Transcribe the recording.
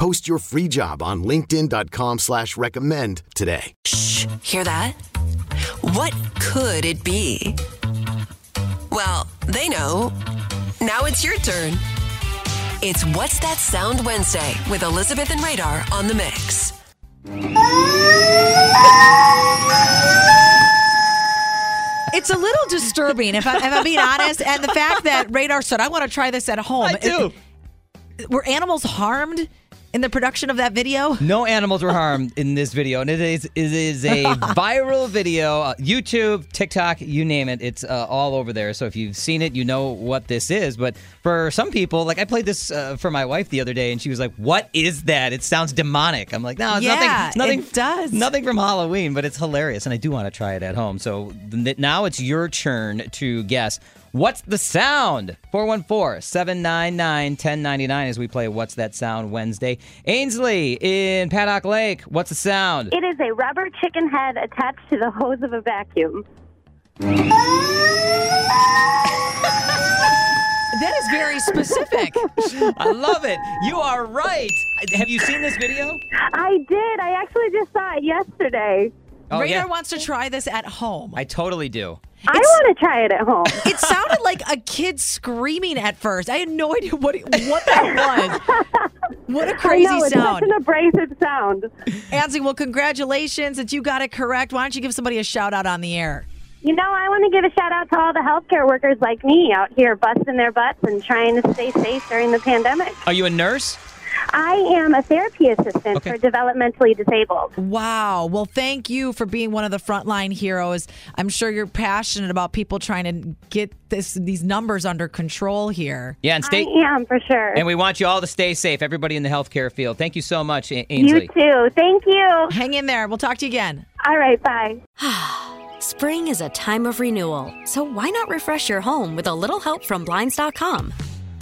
Post your free job on linkedin.com slash recommend today. Shh, hear that? What could it be? Well, they know. Now it's your turn. It's What's That Sound Wednesday with Elizabeth and Radar on the mix. It's a little disturbing, if, I, if I'm being honest. And the fact that Radar said, I want to try this at home. I do. were animals harmed in the production of that video? No animals were harmed in this video, and it is it is a viral video. Uh, YouTube, TikTok, you name it, it's uh, all over there. So if you've seen it, you know what this is. But for some people, like I played this uh, for my wife the other day, and she was like, "What is that? It sounds demonic." I'm like, "No, it's Yeah, nothing. It's nothing. it does. Nothing from Halloween, but it's hilarious, and I do want to try it at home. So th- now it's your turn to guess. What's the sound? 414 799 1099 as we play What's That Sound Wednesday. Ainsley in Paddock Lake, what's the sound? It is a rubber chicken head attached to the hose of a vacuum. That is very specific. I love it. You are right. Have you seen this video? I did. I actually just saw it yesterday. Oh, Radar yeah. wants to try this at home. I totally do. I want to try it at home. It sounded like a kid screaming at first. I had no idea what what that was. What a crazy know, it's sound. such an abrasive sound. Ansley, well, congratulations that you got it correct. Why don't you give somebody a shout out on the air? You know, I want to give a shout out to all the healthcare workers like me out here busting their butts and trying to stay safe during the pandemic. Are you a nurse? I am a therapy assistant Okay. for developmentally disabled. Wow. Well, thank you for being one of the frontline heroes. I'm sure you're passionate about people trying to get this these numbers under control here. Yeah, and stay. I am for sure. And we want you all to stay safe. Everybody in the healthcare field. Thank you so much, A- you too. Thank you. Hang in there. We'll talk to you again. All right. Bye. Spring is a time of renewal, so why not refresh your home with a little help from Blinds.com?